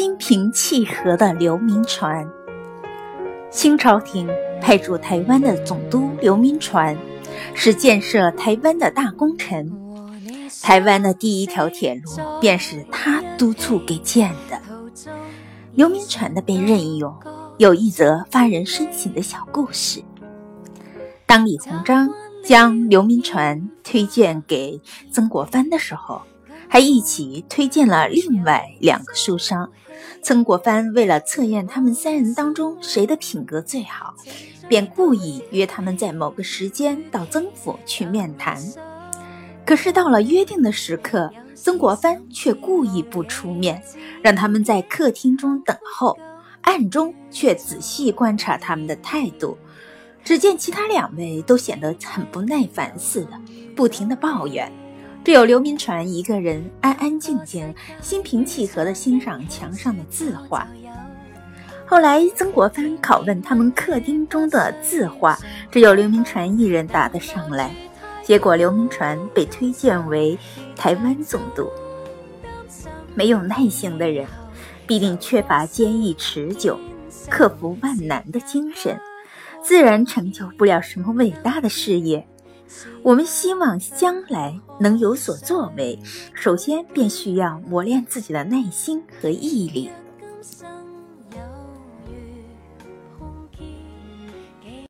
心平气和的刘铭传。清朝廷派驻台湾的总督刘铭传，是建设台湾的大功臣。台湾的第一条铁路便是他督促给建的。刘铭传的被任用，有一则发人深省的小故事。当李鸿章将刘铭传推荐给曾国藩的时候，还一起推荐了另外两个书商。曾国藩为了测验他们三人当中谁的品格最好，便故意约他们在某个时间到曾府去面谈。可是到了约定的时刻，曾国藩却故意不出面，让他们在客厅中等候，暗中却仔细观察他们的态度。只见其他两位都显得很不耐烦似的，不停地抱怨。只有刘铭传一个人安安静静、心平气和地欣赏墙上的字画。后来曾国藩拷问他们客厅中的字画，只有刘铭传一人答得上来。结果刘铭传被推荐为台湾总督。没有耐性的人，必定缺乏坚毅持久、克服万难的精神。自然成就不了什么伟大的事业。我们希望将来能有所作为，首先便需要磨练自己的耐心和毅力。